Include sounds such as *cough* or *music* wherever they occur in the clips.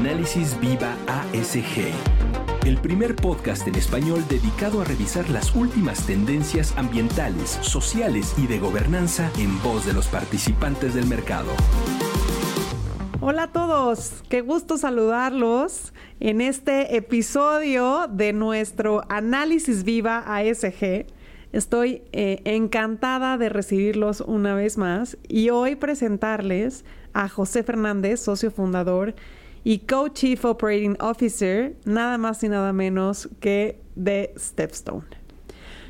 Análisis Viva ASG, el primer podcast en español dedicado a revisar las últimas tendencias ambientales, sociales y de gobernanza en voz de los participantes del mercado. Hola a todos, qué gusto saludarlos en este episodio de nuestro Análisis Viva ASG. Estoy eh, encantada de recibirlos una vez más y hoy presentarles a José Fernández, socio fundador y Co-Chief Operating Officer, nada más y nada menos que de Stepstone.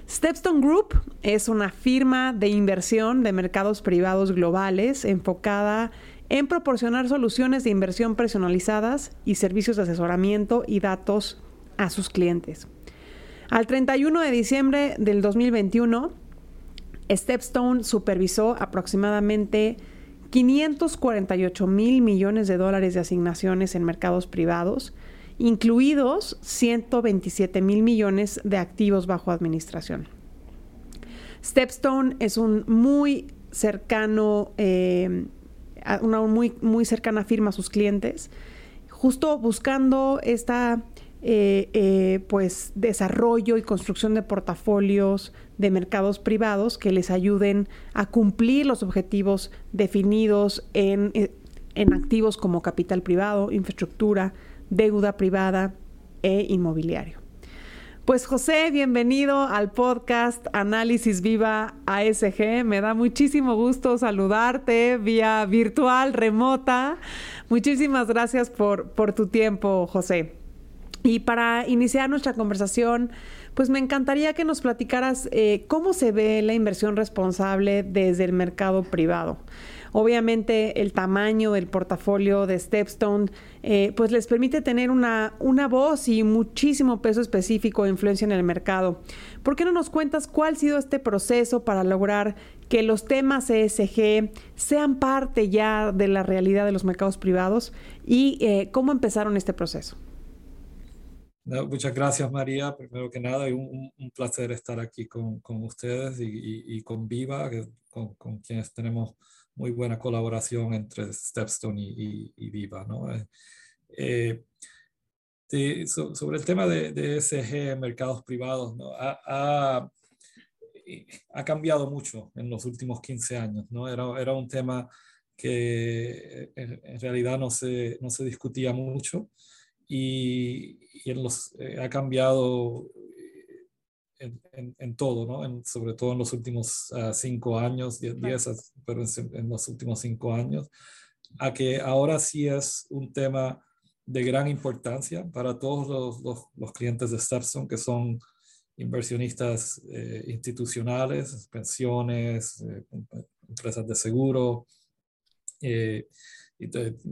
Stepstone Group es una firma de inversión de mercados privados globales enfocada en proporcionar soluciones de inversión personalizadas y servicios de asesoramiento y datos a sus clientes. Al 31 de diciembre del 2021, Stepstone supervisó aproximadamente 548 mil millones de dólares de asignaciones en mercados privados, incluidos 127 mil millones de activos bajo administración. Stepstone es un muy cercano, eh, una muy, muy cercana firma a sus clientes, justo buscando esta eh, eh, pues desarrollo y construcción de portafolios de mercados privados que les ayuden a cumplir los objetivos definidos en, eh, en activos como capital privado, infraestructura, deuda privada e inmobiliario. Pues José, bienvenido al podcast Análisis Viva ASG. Me da muchísimo gusto saludarte vía virtual, remota. Muchísimas gracias por, por tu tiempo, José. Y para iniciar nuestra conversación, pues me encantaría que nos platicaras eh, cómo se ve la inversión responsable desde el mercado privado. Obviamente el tamaño del portafolio de Stepstone eh, pues les permite tener una, una voz y muchísimo peso específico e influencia en el mercado. ¿Por qué no nos cuentas cuál ha sido este proceso para lograr que los temas ESG sean parte ya de la realidad de los mercados privados y eh, cómo empezaron este proceso? Muchas gracias, María. Primero que nada, es un, placer estar aquí con, ustedes y, con Viva, con, quienes tenemos muy buena colaboración entre Stepstone y, Viva. Eh, eh, sobre el tema de, de ESG mercados privados, ha, cambiado mucho en los últimos 15 años. ¿no? Era, era un tema que en, realidad no se, no se discutía mucho y, en los, eh, ha cambiado eh, en, todo, ¿no? sobre todo en los últimos uh, cinco años, diez, pero en, los últimos cinco años, a que ahora sí es un tema de gran importancia para todos los, los, clientes de Stepstone, que son inversionistas eh, institucionales, pensiones, empresas de seguro, y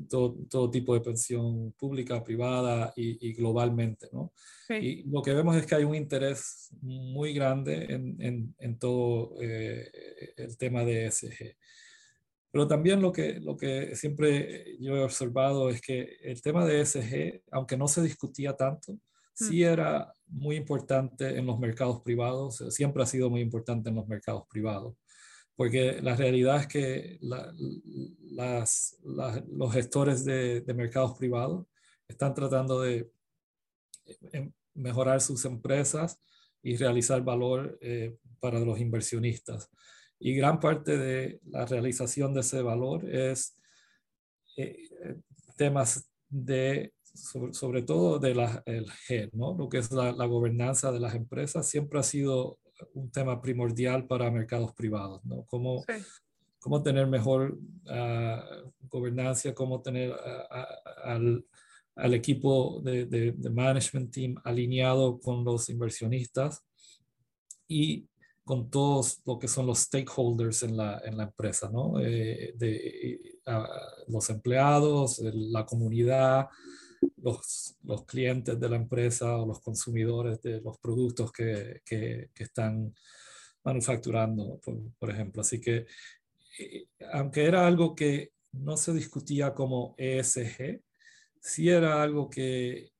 todo, todo, tipo de pensión pública, privada y, globalmente. ¿no? Y lo que vemos es que hay un interés muy grande en, en, todo eh, el tema de ESG. Pero también lo que, lo que siempre yo he observado es que el tema de ESG, aunque no se discutía tanto, sí era muy importante en los mercados privados, siempre ha sido muy importante en los mercados privados porque la realidad es que los gestores de, mercados privados están tratando de em, mejorar sus empresas y realizar valor eh, para los inversionistas. Y gran parte de la realización de ese valor es eh, temas de, sobre, todo de la, el G, ¿no? lo que es la, gobernanza de las empresas, siempre ha sido un tema primordial para mercados privados, ¿no? Cómo, cómo tener mejor uh, gobernanza, cómo tener al, al, equipo de, de, management team alineado con los inversionistas y con todos lo que son los stakeholders en la, en la empresa, ¿no? Eh, de, los empleados, la comunidad, los, los, clientes de la empresa o los consumidores de los productos que, que, están manufacturando, por, ejemplo. Así que, eh, aunque era algo que no se discutía como ESG, sí era algo que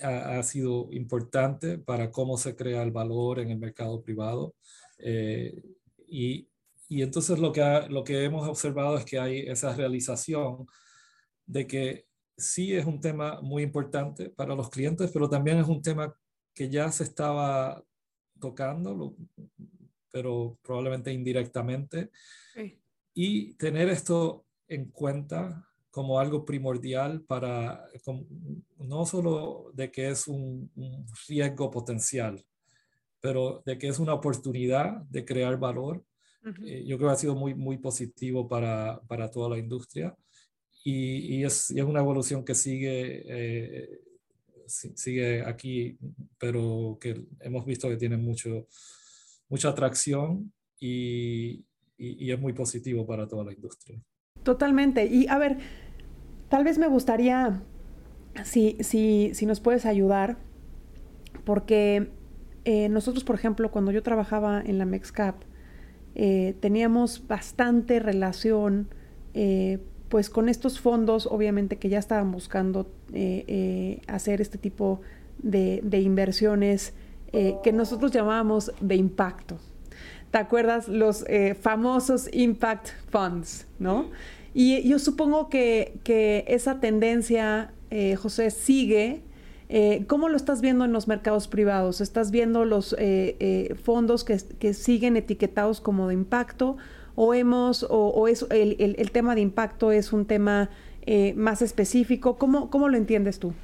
ha, sido importante para cómo se crea el valor en el mercado privado. Eh, y, y, entonces lo que, lo que hemos observado es que hay esa realización de que sí es un tema muy importante para los clientes, pero también es un tema que ya se estaba tocando, pero probablemente indirectamente. Y tener esto en cuenta como algo primordial para, no solo de que es un, riesgo potencial, pero de que es una oportunidad de crear valor. Eh, yo creo que ha sido muy, muy positivo para, para toda la industria y, es, es, una evolución que sigue, eh, sigue aquí, pero que hemos visto que tiene mucho, mucha atracción y, y, es muy positivo para toda la industria. Totalmente. Y a ver, tal vez me gustaría, si, si, si nos puedes ayudar, porque eh, nosotros, por ejemplo, cuando yo trabajaba en la MEXCAP, eh, teníamos bastante relación eh, pues con estos fondos, obviamente que ya estaban buscando hacer este tipo de, inversiones que nosotros llamábamos de impacto. ¿Te acuerdas? Los famosos Impact Funds, ¿no? Y yo supongo que, que esa tendencia, José, sigue eh, ¿Cómo lo estás viendo en los mercados privados? ¿Estás viendo los eh, eh, fondos que, siguen etiquetados como de impacto? ¿O hemos, o, es, el, tema de impacto es un tema más específico? ¿Cómo, ¿Cómo lo entiendes tú?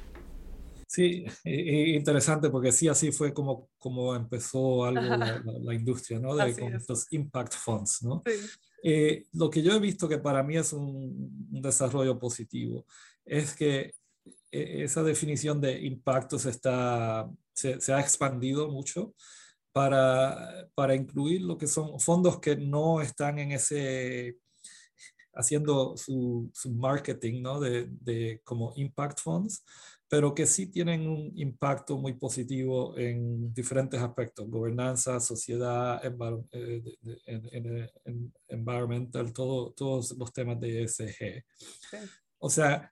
Sí, interesante porque sí, así fue como, como empezó algo la, industria, ¿no? De los impact funds, ¿no? lo que yo he visto que para mí es un, un desarrollo positivo es que e, esa definición de impacto se, está, se, ha expandido mucho para, para, incluir lo que son fondos que no están en ese haciendo su, su marketing ¿no? de, de, como impact funds, pero que sí tienen un impacto muy positivo en diferentes aspectos, gobernanza, sociedad, eh, environmental, todo, todos los temas de ESG. O sea,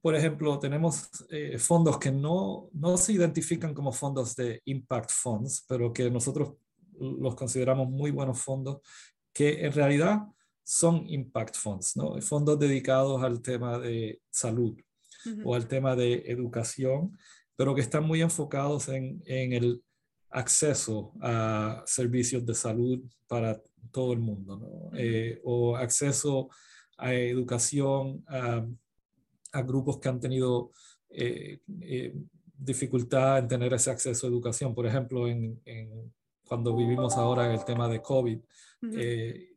por ejemplo, tenemos eh, fondos que no, no se identifican como fondos de impact funds, pero que nosotros los consideramos muy buenos fondos, que en realidad son impact funds, ¿no? fondos dedicados al tema de salud o al tema de educación, pero que están muy enfocados en, en, el acceso a servicios de salud para todo el mundo, ¿no? Eh, o acceso a educación, a a grupos que han tenido eh, eh, dificultad en tener ese acceso a educación. Por ejemplo, en, cuando vivimos ahora en el tema de COVID, eh,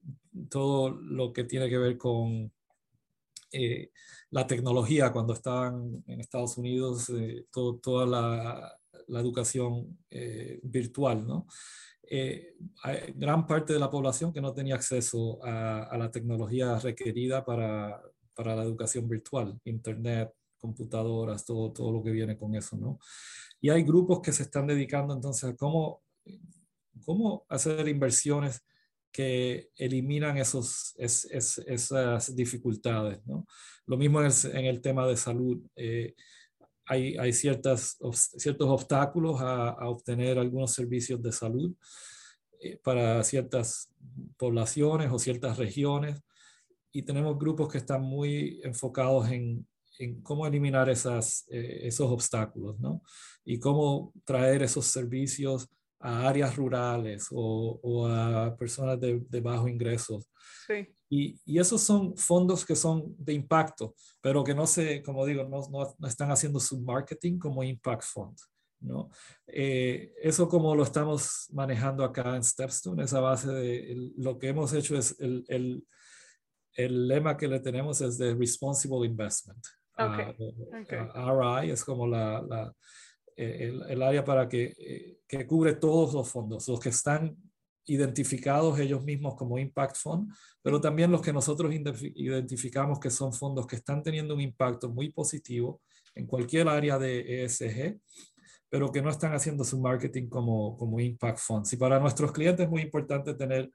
todo lo que tiene que ver con la tecnología, cuando estaban en Estados Unidos, toda la, la educación virtual, ¿no? hay gran parte de la población que no tenía acceso a, a la tecnología requerida para, para la educación virtual, internet, computadoras, todo, todo lo que viene con eso, ¿no? Y hay grupos que se están dedicando entonces a cómo, cómo hacer inversiones que eliminan esos, esas dificultades, ¿no? Lo mismo en el, en el tema de salud. Eh, hay, hay ciertas, ciertos obstáculos a, a, obtener algunos servicios de salud eh, para ciertas poblaciones o ciertas regiones y tenemos grupos que están muy enfocados en, en cómo eliminar esas, eh, esos obstáculos, ¿no? Y cómo traer esos servicios a áreas rurales o, o a personas de, de bajos ingresos. Sí. Y, y, esos son fondos que son de impacto, pero que no se, como digo, no, no, están haciendo su marketing como impact fund. ¿no? Eh, eso como lo estamos manejando acá en Stepstone, esa base de lo que hemos hecho es el, el el lema que le tenemos es de Responsible Investment. Ah, ah, RI es como la, eh, el, área para que, eh, que, cubre todos los fondos, los que están identificados ellos mismos como Impact Fund, pero también los que nosotros identificamos que son fondos que están teniendo un impacto muy positivo en cualquier área de ESG, pero que no están haciendo su marketing como, como Impact Funds. Y para nuestros clientes es muy importante tener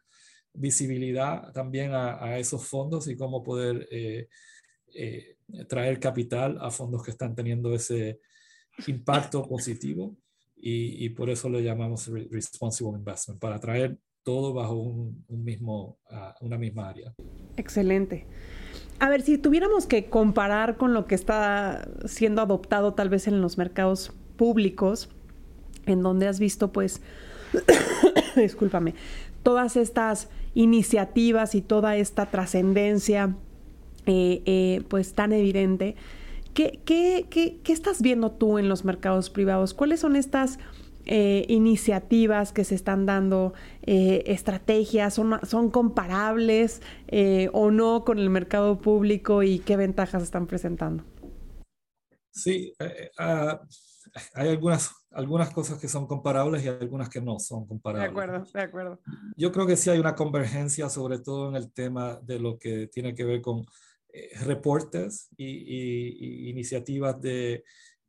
visibilidad también a, esos fondos y cómo poder eh, eh, traer capital a fondos que están teniendo ese impacto positivo y, por eso le llamamos Responsible Investment, para traer todo bajo un, mismo, una misma área. Excelente. a ver, si tuviéramos que comparar con lo que está siendo adoptado tal vez en los mercados públicos, en donde has visto pues, *coughs* discúlpame, todas estas iniciativas y toda esta trascendencia eh, eh, pues tan evidente, ¿qué, qué, qué, qué estás viendo tú en los mercados privados? ¿Cuáles son estas eh, iniciativas que se están dando, estrategias, son, son comparables o no con el mercado público y qué ventajas están presentando? Sí, ah, hay algunas, algunas cosas que son comparables y algunas que no son comparables. De acuerdo, de acuerdo. Yo creo que sí hay una convergencia, sobre todo en el tema de lo que tiene que ver con reportes y iniciativas de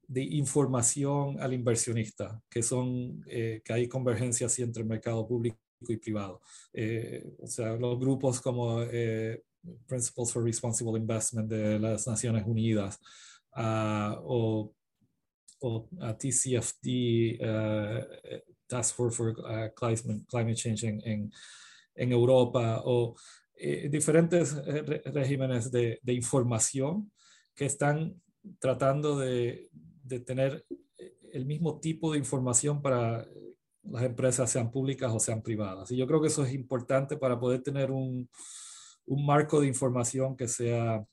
de información al inversionista, que son, eh, que hay convergencia así entre el mercado público y privado. Eh, o sea, los grupos como eh, Principles for Responsible Investment de las Naciones Unidas uh, o, o TCFD, Task Force for Climate, Climate, Change en, en, Europa, o diferentes regímenes de, de información que están tratando de, de tener eh, el mismo tipo de información para eh, las empresas, sean públicas o sean privadas. Y yo creo que eso es importante para poder tener un, un marco de información que sea,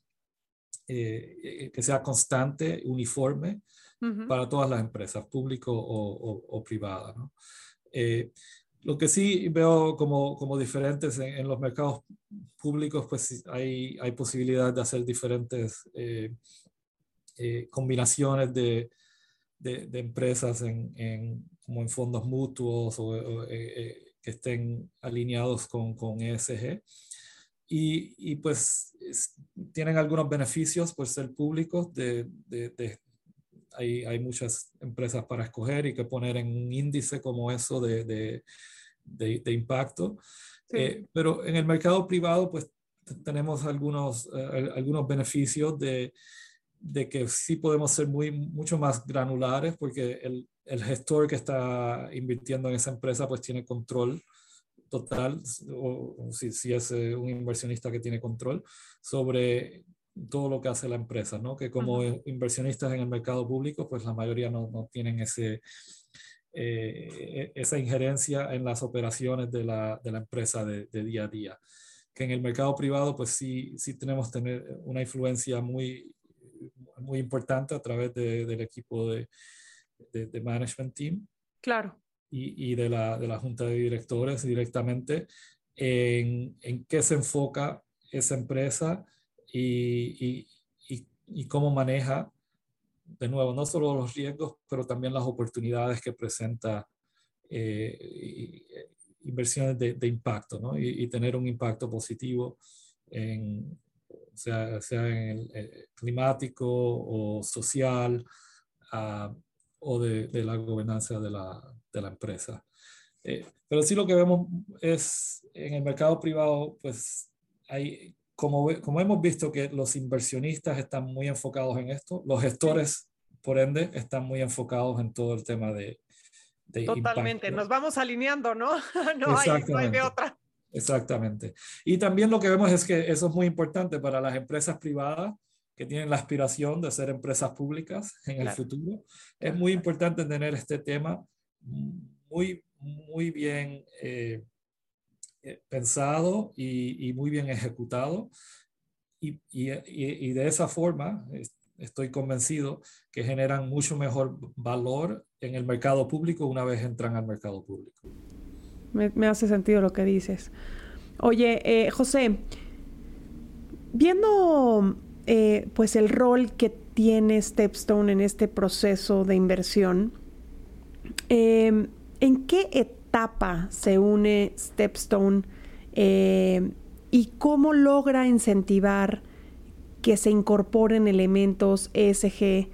eh, que sea constante, uniforme para todas las empresas, público o, o, privadas. lo que sí veo como, como diferentes en, los mercados públicos, pues hay, hay posibilidad de hacer diferentes eh, combinaciones de, de, empresas en, en, como en fondos mutuos o, eh, eh, que estén alineados con, con ESG. Y, y pues tienen algunos beneficios por ser públicos. De, de, hay, hay, muchas empresas para escoger y que poner en un índice como eso de, impacto. pero en el mercado privado, pues tenemos algunos, algunos beneficios de, de que sí podemos ser muy, mucho más granulares porque el, el, gestor que está invirtiendo en esa empresa pues tiene control total, o, si, si, es eh, un inversionista que tiene control sobre todo lo que hace la empresa, ¿no? Que como inversionistas en el mercado público, pues la mayoría no, no tienen ese, eh, e, esa injerencia en las operaciones de la, de la empresa de, de, día a día. Que en el mercado privado, pues sí, sí tenemos tener una influencia muy muy importante a través del equipo de, de, management team. Claro. Y, y de, la, de, la, junta de directores directamente en, en qué se enfoca esa empresa y, y, y, cómo maneja, de nuevo, no solo los riesgos, pero también las oportunidades que presenta eh, inversiones de, de impacto, ¿no? y, tener un impacto positivo en, sea, sea en el, eh, climático o social ah, o de, de, la gobernanza de la, de la empresa. Eh, pero sí lo que vemos es en el mercado privado, pues hay, como, como hemos visto que los inversionistas están muy enfocados en esto, los gestores, por ende, están muy enfocados en todo el tema de... de Totalmente, nos vamos alineando, ¿no? *laughs* no, hay, no hay de otra. Exactamente. Y también lo que vemos es que eso es muy importante para las empresas privadas que tienen la aspiración de ser empresas públicas en el futuro. Es muy importante tener este tema muy, muy bien eh, pensado y, muy bien ejecutado. Y, y, y, de esa forma, estoy convencido que generan mucho mejor valor en el mercado público una vez entran al mercado público. Me, hace sentido lo que dices. Oye, eh, José, viendo eh, pues el rol que tiene Stepstone en este proceso de inversión, em, ¿en qué etapa se une Stepstone eh, y cómo logra incentivar que se incorporen elementos ESG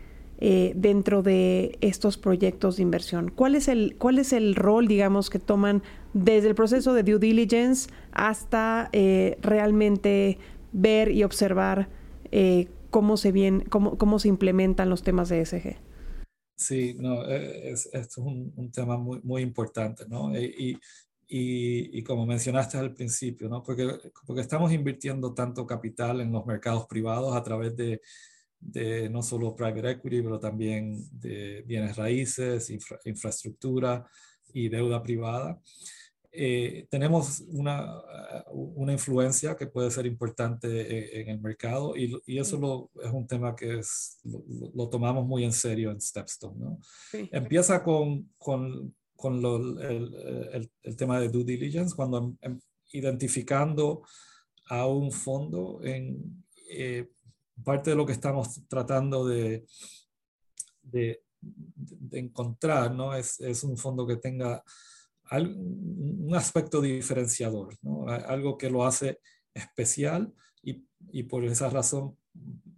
eh, dentro de estos proyectos de inversión? ¿Cuál es, el, ¿Cuál es el rol, digamos, que toman desde el proceso de due diligence hasta eh, realmente ver y observar eh, cómo, se bien, cómo, cómo se implementan los temas de ESG? Sí, no, es, es un, un, tema muy, muy importante, ¿no? Y, y, y, como mencionaste al principio, ¿no? porque, porque estamos invirtiendo tanto capital en los mercados privados a través de, de no solo private equity, pero también de bienes raíces, infraestructura y deuda privada. Eh, tenemos una, una, influencia que puede ser importante e, en, el mercado y, y eso lo, es un tema que es, lo, tomamos muy en serio en Stepstone. ¿no? Empieza con, con, con lo, el, el, tema de due diligence, cuando em, em, identificando a un fondo en... Eh, parte de lo que estamos tratando de, de, de encontrar, ¿no? Es, es, un fondo que tenga un aspecto diferenciador, ¿no? algo que lo hace especial y, y por esa razón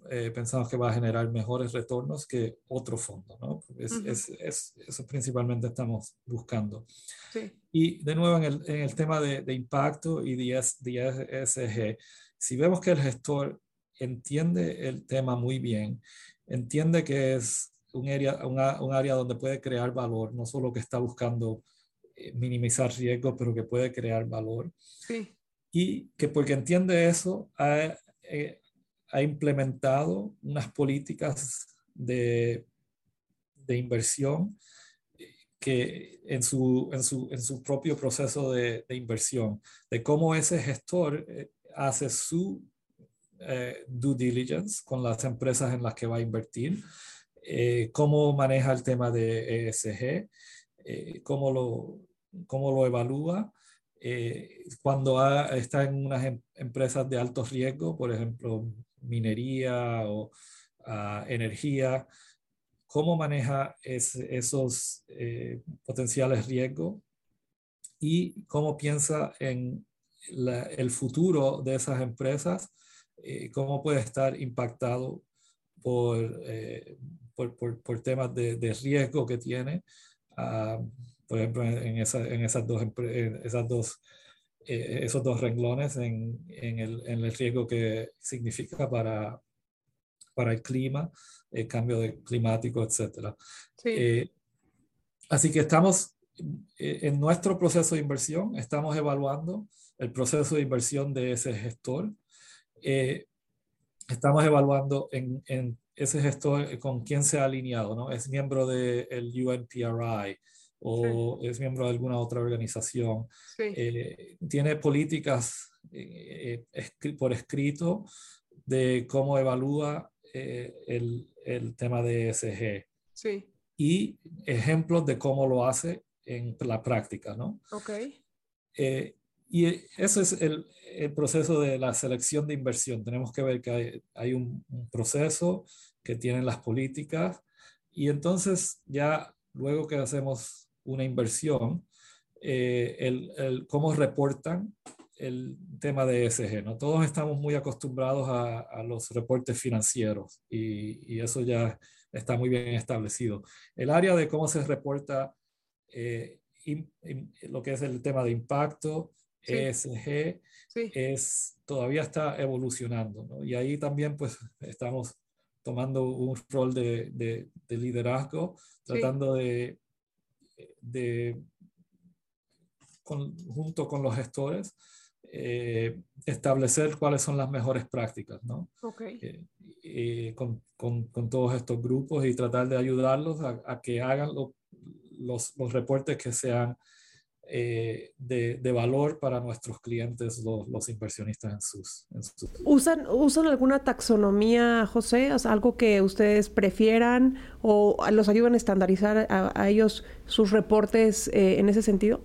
eh, pensamos que va a generar mejores retornos que otro fondo. ¿no? Es, es, es, eso principalmente estamos buscando. Sí. Y de nuevo en el, en el tema de, de, impacto y de, de ESG, si vemos que el gestor entiende el tema muy bien, entiende que es un área, un área donde puede crear valor, no solo que está buscando minimizar riesgos, pero que puede crear valor. Sí. Y que porque entiende eso, ha, eh, ha implementado unas políticas de, de inversión eh, que en su, en su, en su propio proceso de, de, inversión, de cómo ese gestor hace su due diligence con las empresas en las que va a invertir, cómo maneja el tema de ESG, eh, cómo, lo, cómo lo evalúa. Eh, cuando está en unas em, empresas de alto riesgo, por ejemplo, minería o ah, energía, cómo maneja esos eh, potenciales riesgos y cómo piensa en el futuro de esas empresas, cómo puede estar impactado por, por, por, temas de, de, riesgo que tiene Ah, por ejemplo, en, esa, en esas dos, esas dos eh, esos dos renglones en, en, el, en, el, riesgo que significa para, para el clima, el cambio de climático, etc. Eh, así que estamos eh, en nuestro proceso de inversión, estamos evaluando el proceso de inversión de ese gestor. estamos evaluando en, en ese gestor eh, con quién se ha alineado, ¿no? Es miembro del de UNPRI o es miembro de alguna otra organización. Eh, tiene políticas eh, por escrito de cómo evalúa el, el, tema de ESG. Sí. Y ejemplos de cómo lo hace en la práctica, ¿no? Ok. Y eso es el, el, proceso de la selección de inversión. Tenemos que ver que hay, un, proceso que tienen las políticas y entonces ya luego que hacemos una inversión, eh, el, el, cómo reportan el tema de ESG. ¿no? Todos estamos muy acostumbrados a, a los reportes financieros y, y, eso ya está muy bien establecido. El área de cómo se reporta eh, lo que es el tema de impacto, ESG es, todavía está evolucionando. ¿no? Y ahí también pues estamos tomando un rol de, de, liderazgo, tratando de, de junto con los gestores, eh, establecer cuáles son las mejores prácticas, ¿no? Okay. Eh, eh, con, con, con, todos estos grupos y tratar de ayudarlos a, a que hagan los, los reportes que sean eh, de, de, valor para nuestros clientes, los, los inversionistas en sus, ¿Usan, ¿Usan alguna taxonomía, José? O sea, ¿Algo que ustedes prefieran o los ayudan a estandarizar a, ellos sus reportes eh, en ese sentido?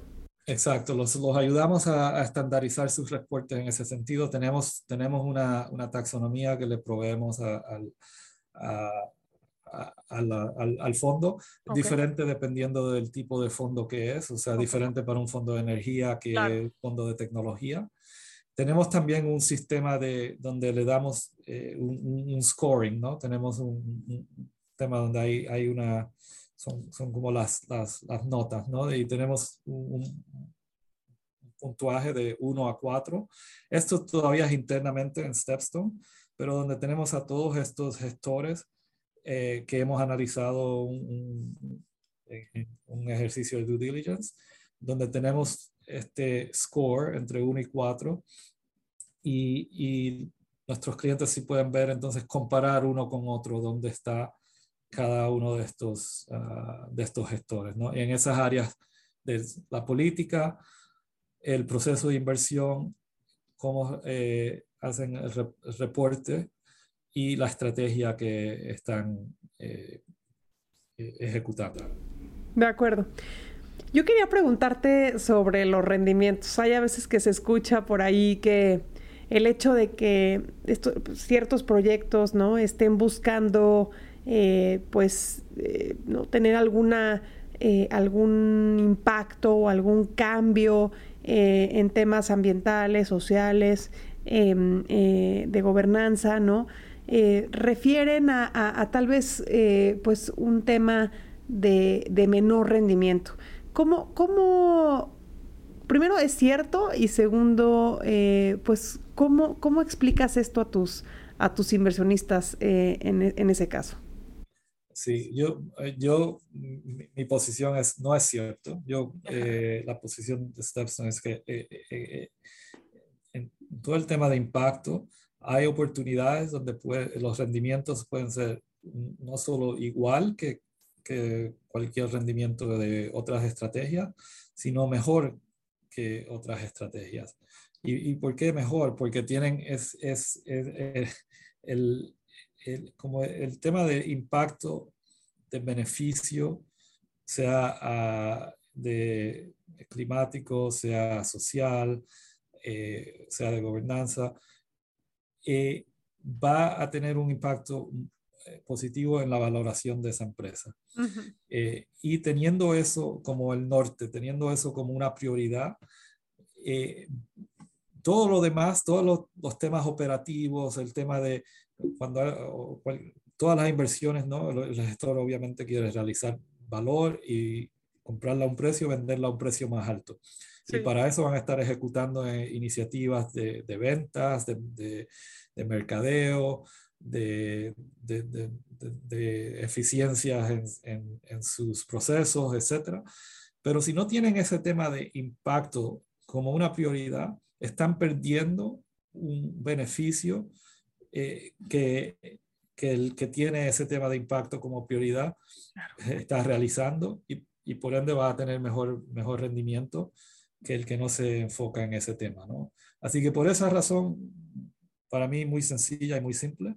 Exacto, los, los ayudamos a, a, estandarizar sus reportes en ese sentido. Tenemos, tenemos una, una taxonomía que le proveemos a, a al, al, fondo, diferente dependiendo del tipo de fondo que es, o sea, diferente para un fondo de energía que un fondo de tecnología. Tenemos también un sistema de, donde le damos eh, un, scoring, ¿no? Tenemos un, tema donde hay, hay una, son, son como las, las, las, notas, ¿no? Y tenemos un, puntuaje de 1 a 4. Esto todavía es internamente en Stepstone, pero donde tenemos a todos estos gestores eh, que hemos analizado un, un, ejercicio de due diligence, donde tenemos este score entre 1 y 4 y, y, nuestros clientes sí pueden ver entonces comparar uno con otro dónde está cada uno de estos, ah, de estos gestores. ¿no? En esas áreas de la política, el proceso de inversión, cómo eh, hacen el, reporte y la estrategia que están eh, ejecutando. De acuerdo. Yo quería preguntarte sobre los rendimientos. Hay a veces que se escucha por ahí que el hecho de que ciertos proyectos no estén buscando eh, pues eh, no tener alguna algún impacto o algún cambio en temas ambientales, sociales, em, de gobernanza, ¿no? Refieren a, tal vez pues un tema de, de menor rendimiento. ¿Cómo, ¿Cómo, primero es cierto y segundo, eh, pues, ¿cómo, ¿cómo explicas esto a tus, a tus inversionistas eh, en, en, ese caso? Sí, yo, eh, yo mi, posición es, no es cierto. Yo, la posición de Stepstone es que en todo el tema de impacto hay oportunidades donde los rendimientos pueden ser no solo igual que, cualquier rendimiento de otras estrategias, sino mejor que otras estrategias. ¿Y, por qué mejor? Porque tienen es, es, el, el, como el tema de impacto, de beneficio, sea ah, de climático, sea social, eh, sea de gobernanza, eh, va a tener un impacto eh, positivo en la valoración de esa empresa. Eh, y teniendo eso como el norte, teniendo eso como una prioridad, eh, todo lo demás, todos los, temas operativos, el tema de cuando todas las inversiones, ¿no? El, gestor obviamente quiere realizar valor y comprarla a un precio, venderla a un precio más alto. Y para eso van a estar ejecutando iniciativas de, ventas, de, de mercadeo, de, de, de, eficiencias en, en, sus procesos, etc. Pero si no tienen ese tema de impacto como una prioridad, están perdiendo un beneficio eh, que, que, el que tiene ese tema de impacto como prioridad *laughs* está realizando y, y, por ende va a tener mejor, mejor rendimiento que el que no se enfoca en ese tema. ¿no? Así que por esa razón para mí muy sencilla y muy simple.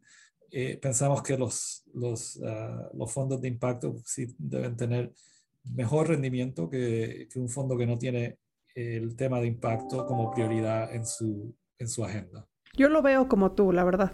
Eh, pensamos que los, los, ah, los, fondos de impacto sí deben tener mejor rendimiento que, que, un fondo que no tiene el tema de impacto como prioridad en su, en su agenda. Yo lo veo como tú, la verdad.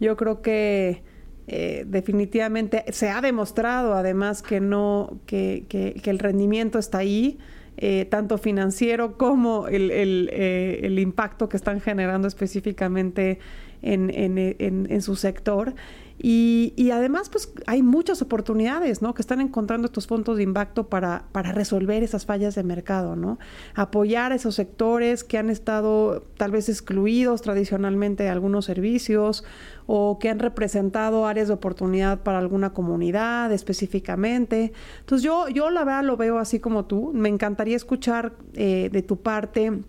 Yo creo que eh, definitivamente se ha demostrado además que no, que, que, que el rendimiento está ahí eh, tanto financiero como el, el, eh, el, impacto que están generando específicamente en, en, en, su sector. Y, además, pues hay muchas oportunidades, ¿no? Que están encontrando estos fondos de impacto para, para resolver esas fallas de mercado, ¿no? Apoyar a esos sectores que han estado tal vez excluidos tradicionalmente de algunos servicios o que han representado áreas de oportunidad para alguna comunidad específicamente. Entonces yo, yo la verdad lo veo así como tú. Me encantaría escuchar eh, de tu parte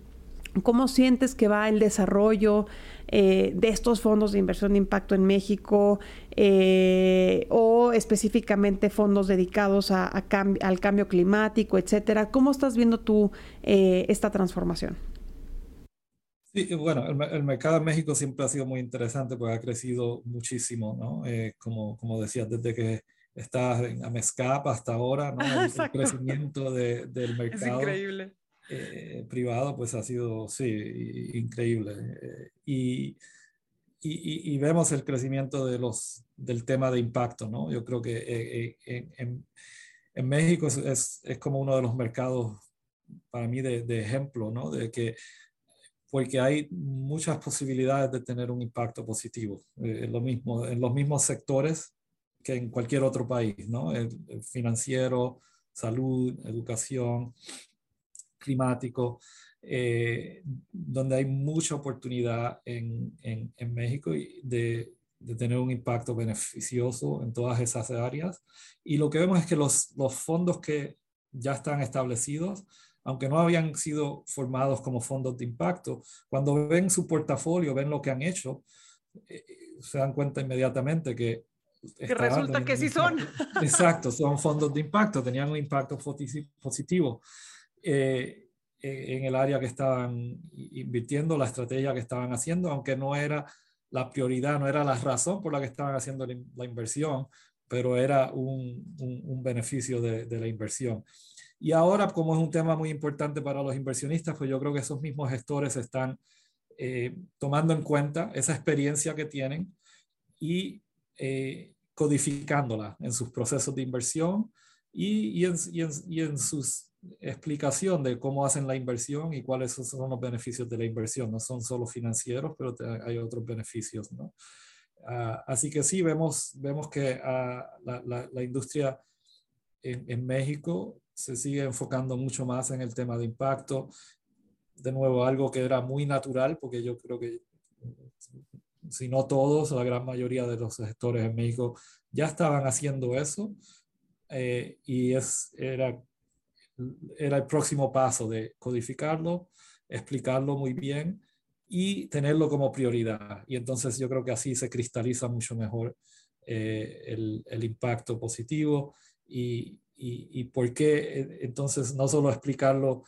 cómo sientes que va el desarrollo eh, de estos fondos de inversión de impacto en México eh, o específicamente fondos dedicados a, al cambio climático, etcétera. ¿Cómo estás viendo tú esta transformación? Sí, bueno, el, mercado en México siempre ha sido muy interesante porque ha crecido muchísimo, ¿no? Eh, como, como decías, desde que está en Amescap hasta ahora, ¿no? *laughs* El, crecimiento de, del mercado eh, privado pues ha sido, sí, increíble. Eh, y, y, vemos el crecimiento de los, del tema de impacto, ¿no? Yo creo que en, en, México es, es, como uno de los mercados para mí de, de ejemplo, ¿no? De que porque hay muchas posibilidades de tener un impacto positivo eh, en, lo mismo, en los mismos sectores que en cualquier otro país, ¿no? El, financiero, salud, educación, climático, eh, donde hay mucha oportunidad en, en, en México de, de, tener un impacto beneficioso en todas esas áreas. Y lo que vemos es que los, los fondos que ya están establecidos aunque no habían sido formados como fondos de impacto, cuando ven su portafolio, ven lo que han hecho, eh, se dan cuenta inmediatamente que... Que resulta que sí son. Exacto, son fondos de impacto, tenían un impacto positivo eh, en el área que estaban invirtiendo, la estrategia que estaban haciendo, aunque no era la prioridad, no era la razón por la que estaban haciendo la inversión, pero era un, un, beneficio de, de, la inversión. Y ahora, como es un tema muy importante para los inversionistas, pues yo creo que esos mismos gestores están eh, tomando en cuenta esa experiencia que tienen y eh, codificándola en sus procesos de inversión y, y, en, y, en, y en sus explicación de cómo hacen la inversión y cuáles son los beneficios de la inversión. No son solo financieros, pero hay otros beneficios, ¿no? Ah, así que sí, vemos, vemos que uh, la, la, industria en, México se sigue enfocando mucho más en el tema de impacto. De nuevo, algo que era muy natural, porque yo creo que, si no todos, la gran mayoría de los sectores en México ya estaban haciendo eso. Eh, y es, era, era el próximo paso de codificarlo, explicarlo muy bien y tenerlo como prioridad. Y entonces yo creo que así se cristaliza mucho mejor eh, el, el, impacto positivo y, y, y, por qué eh, entonces no solo explicarlo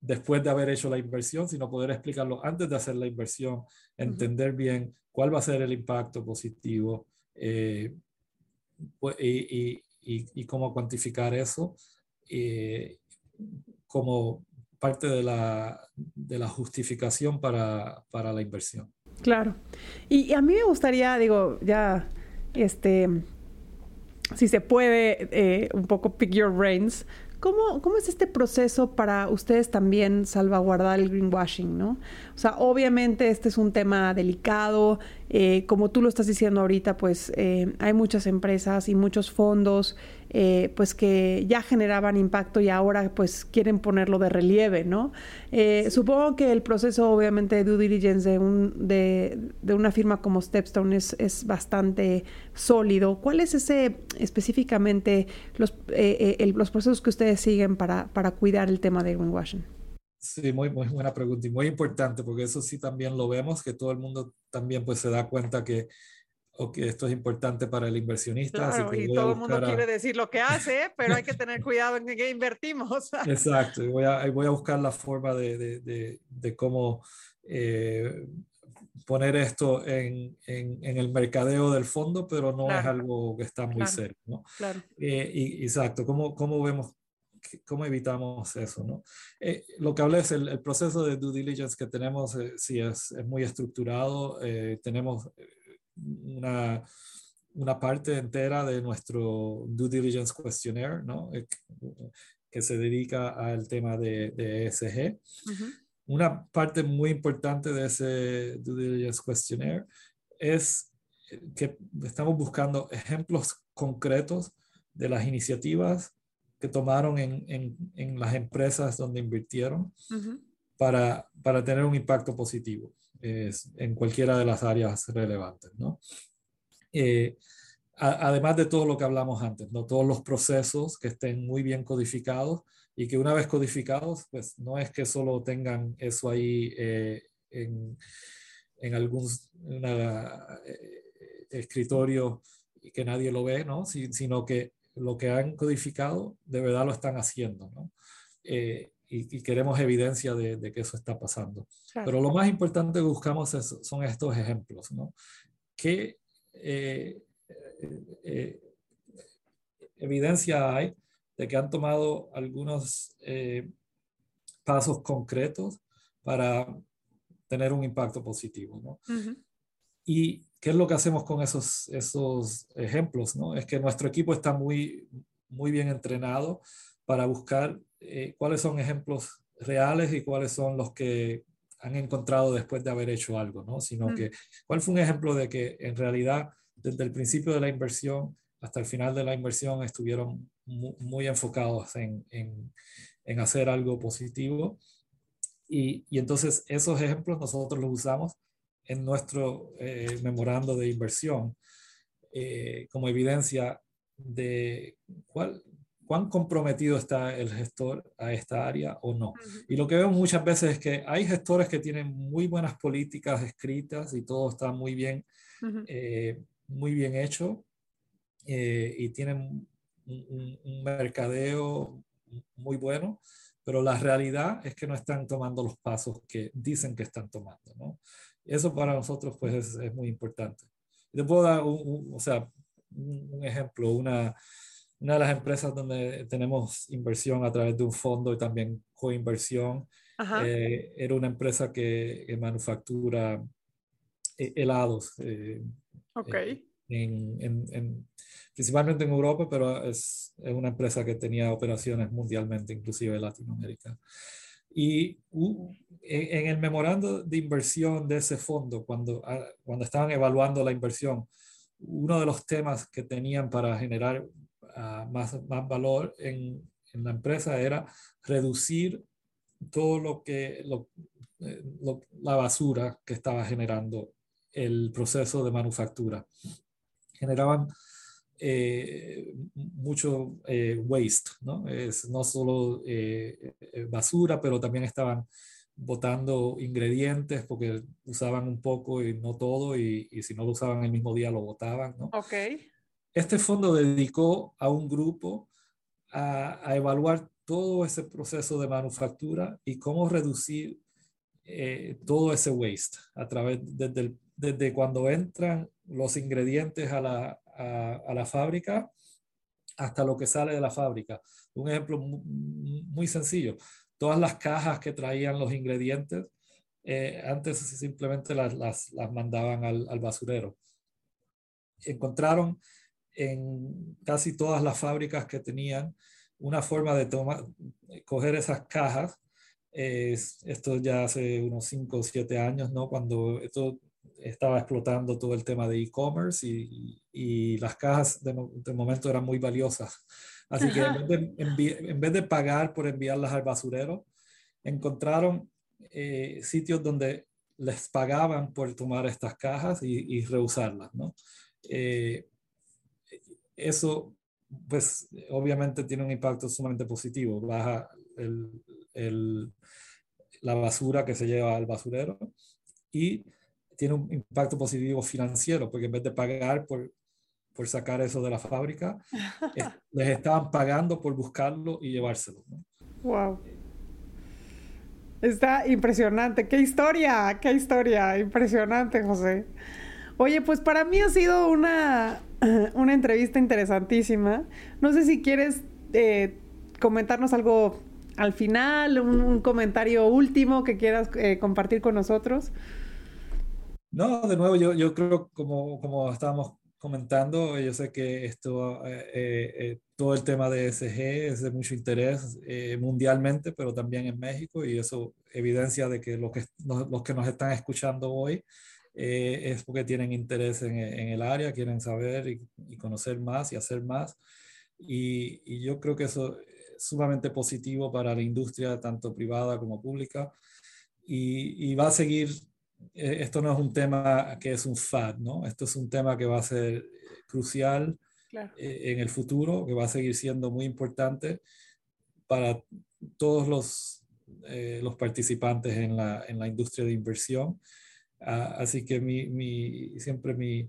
después de haber hecho la inversión, sino poder explicarlo antes de hacer la inversión, entender bien cuál va a ser el impacto positivo eh, y, y, cómo cuantificar eso eh, como parte de la, de la justificación para, para, la inversión. Claro. Y, a mí me gustaría, digo, ya, este, si se puede, eh, un poco pick your brains. ¿Cómo, ¿Cómo, es este proceso para ustedes también salvaguardar el greenwashing, no? O sea, obviamente este es un tema delicado, eh, como tú lo estás diciendo ahorita, pues eh, hay muchas empresas y muchos fondos eh, pues que ya generaban impacto y ahora pues quieren ponerlo de relieve, ¿no? Eh, supongo que el proceso obviamente de due diligence de, un, de, de una firma como Stepstone es, es, bastante sólido. ¿Cuál es ese específicamente los, eh, el, los procesos que ustedes siguen para, para cuidar el tema de greenwashing? Sí, muy, muy buena pregunta y muy importante porque eso sí también lo vemos, que todo el mundo también pues se da cuenta que o que esto es importante para el inversionista. Claro, y todo el mundo quiere decir lo que hace, *laughs* pero hay que tener cuidado en qué invertimos. *laughs* Exacto, y voy a, voy a buscar la forma de, de, de, cómo eh, poner esto en, en, en, el mercadeo del fondo, pero no es algo que está muy claro. cerca. ¿no? Claro. Eh, y, exacto, ¿cómo, cómo vemos ¿Cómo evitamos eso? ¿no? Eh, lo que hablé es el, el, proceso de due diligence que tenemos, eh, sí es, es, muy estructurado. Eh, tenemos una, una parte entera de nuestro due diligence questionnaire, ¿no? Eh, que se dedica al tema de, de ESG. Uh -huh. Una parte muy importante de ese due diligence questionnaire es que estamos buscando ejemplos concretos de las iniciativas que tomaron en, en, en las empresas donde invirtieron uh -huh. para, para tener un impacto positivo en cualquiera de las áreas relevantes. ¿no? Eh, a, además de todo lo que hablamos antes, ¿no? todos los procesos que estén muy bien codificados y que una vez codificados, pues no es que solo tengan eso ahí eh, en, en, algún una, eh, escritorio que nadie lo ve, ¿no? Si, sino que lo que han codificado de verdad lo están haciendo. ¿no? Eh, y, y, queremos evidencia de, de, que eso está pasando. Claro. Pero lo más importante que buscamos es, son estos ejemplos, ¿no? ¿Qué eh, eh, evidencia hay de que han tomado algunos eh, pasos concretos para tener un impacto positivo, ¿no? Uh -huh. Y qué es lo que hacemos con esos, esos ejemplos, ¿no? Es que nuestro equipo está muy, muy bien entrenado para buscar eh, cuáles son ejemplos reales y cuáles son los que han encontrado después de haber hecho algo, ¿no? Sino mm. que, ¿cuál fue un ejemplo de que en realidad desde el principio de la inversión hasta el final de la inversión estuvieron muy, muy enfocados en, en, en, hacer algo positivo? Y, y, entonces esos ejemplos nosotros los usamos en nuestro eh, memorando de inversión eh, como evidencia de cuál, cuán comprometido está el gestor a esta área o no. Y lo que veo muchas veces es que hay gestores que tienen muy buenas políticas escritas y todo está muy bien, eh, muy bien hecho eh, y tienen un, un, mercadeo muy bueno, pero la realidad es que no están tomando los pasos que dicen que están tomando. ¿no? Eso para nosotros pues es, es muy importante. Te puedo dar un, o sea, un ejemplo, una, una de las empresas donde tenemos inversión a través de un fondo y también coinversión, eh, era una empresa que, manufactura eh, helados. Eh, ok. En, en, principalmente en Europa, pero es, es, una empresa que tenía operaciones mundialmente, inclusive en Latinoamérica. Y en, el memorando de inversión de ese fondo, cuando, ah, cuando estaban evaluando la inversión, uno de los temas que tenían para generar más, más valor en, en, la empresa era reducir todo lo que, lo, eh, la basura que estaba generando el proceso de manufactura. Generaban eh, mucho eh, waste, ¿no? Es no solo basura, pero también estaban botando ingredientes porque usaban un poco y no todo y, y si no lo usaban el mismo día lo botaban, ¿no? Ok. Este fondo dedicó a un grupo a, evaluar todo ese proceso de manufactura y cómo reducir eh, todo ese waste a través desde, desde cuando entran los ingredientes a la, a, la, fábrica hasta lo que sale de la fábrica. Un ejemplo muy, sencillo. Todas las cajas que traían los ingredientes, eh, antes simplemente las, las, las mandaban al, al, basurero. Encontraron en casi todas las fábricas que tenían una forma de tomar, coger esas cajas. esto ya hace unos 5 o 7 años, ¿no? Cuando esto estaba explotando todo el tema de e-commerce y, y, las cajas de, de, momento eran muy valiosas. Así que en vez, de en vez, de pagar por enviarlas al basurero, encontraron eh, sitios donde les pagaban por tomar estas cajas y, y reusarlas, ¿no? Eh, eso, pues obviamente tiene un impacto sumamente positivo. Baja el, la basura que se lleva al basurero y tiene un impacto positivo financiero, porque en vez de pagar por, por sacar eso de la fábrica, *laughs* les estaban pagando por buscarlo y llevárselo. Wow. Está impresionante. ¡Qué historia! ¡Qué historia! Impresionante, José. Oye, pues para mí ha sido una, *clears throat* una entrevista interesantísima. No sé si quieres eh, comentarnos algo al final, un, comentario último que quieras eh, compartir con nosotros. No, de nuevo, yo, yo creo, como, como estábamos comentando, yo sé que esto, eh, todo el tema de SG es de mucho interés mundialmente, pero también en México, y eso evidencia de que los que, los que nos están escuchando hoy eh, es porque tienen interés en, el área, quieren saber y, conocer más y hacer más. Y, yo creo que eso es sumamente positivo para la industria, tanto privada como pública. Y, va a seguir, eh, esto no es un tema que es un fad, ¿no? Esto es un tema que va a ser crucial eh, en el futuro, que va a seguir siendo muy importante para todos los, los participantes en la, en la industria de inversión Ah, así que mi, mi, siempre mi,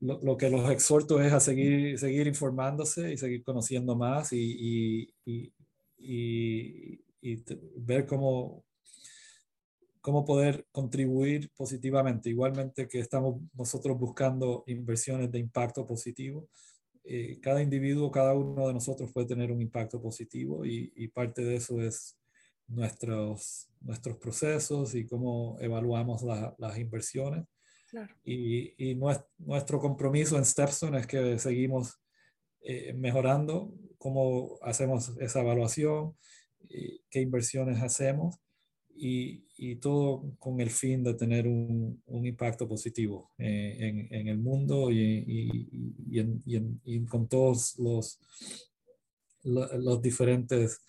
lo, que los exhorto es a seguir, seguir informándose y seguir conociendo más y, y, y, y ver cómo, cómo poder contribuir positivamente. Igualmente que estamos nosotros buscando inversiones de impacto positivo. Eh, cada individuo, cada uno de nosotros puede tener un impacto positivo y, parte de eso es nuestros, nuestros procesos y cómo evaluamos las inversiones. Y, y nuestro compromiso en Stepstone es que seguimos eh, mejorando cómo hacemos esa evaluación, qué inversiones hacemos y, y, todo con el fin de tener un, un impacto positivo eh, en, en, el mundo y, y, en, y, con todos los, los diferentes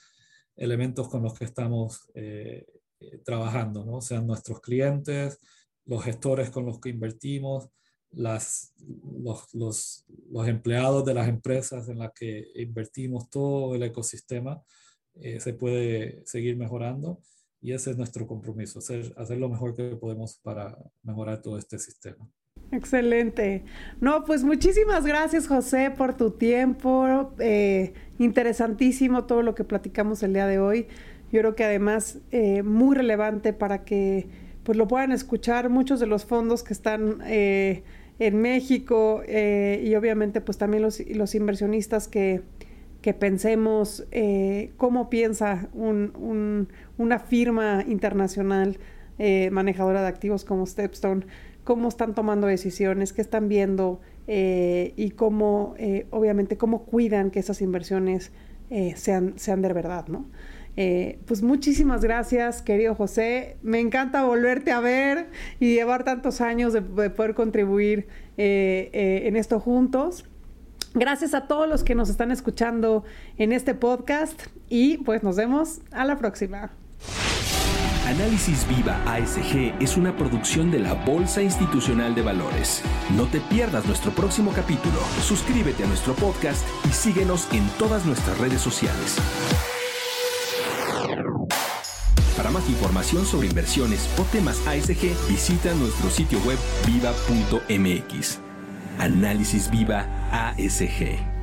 elementos con los que estamos eh, eh, trabajando, ¿no? sean nuestros clientes, los gestores con los que invertimos, las, los, los, los, empleados de las empresas en las que invertimos todo el ecosistema eh, se puede seguir mejorando y ese es nuestro compromiso, hacer, hacer lo mejor que podemos para mejorar todo este sistema. Excelente. No, pues muchísimas gracias José por tu tiempo. Eh, interesantísimo todo lo que platicamos el día de hoy. Yo creo que además eh, muy relevante para que pues lo puedan escuchar muchos de los fondos que están eh, en México y obviamente pues también los, los inversionistas que, que pensemos cómo piensa un, una firma internacional manejadora de activos como Stepstone cómo están tomando decisiones, qué están viendo eh, y cómo, eh, obviamente, cómo cuidan que esas inversiones eh, sean, sean de verdad, ¿no? pues muchísimas gracias, querido José. Me encanta volverte a ver y llevar tantos años de, de poder contribuir en esto juntos. Gracias a todos los que nos están escuchando en este podcast y pues nos vemos a la próxima. Análisis Viva ASG es una producción de la Bolsa Institucional de Valores. No te pierdas nuestro próximo capítulo. Suscríbete a nuestro podcast y síguenos en todas nuestras redes sociales. Para más información sobre inversiones o temas ASG, visita nuestro sitio web viva.mx. Análisis Viva ASG.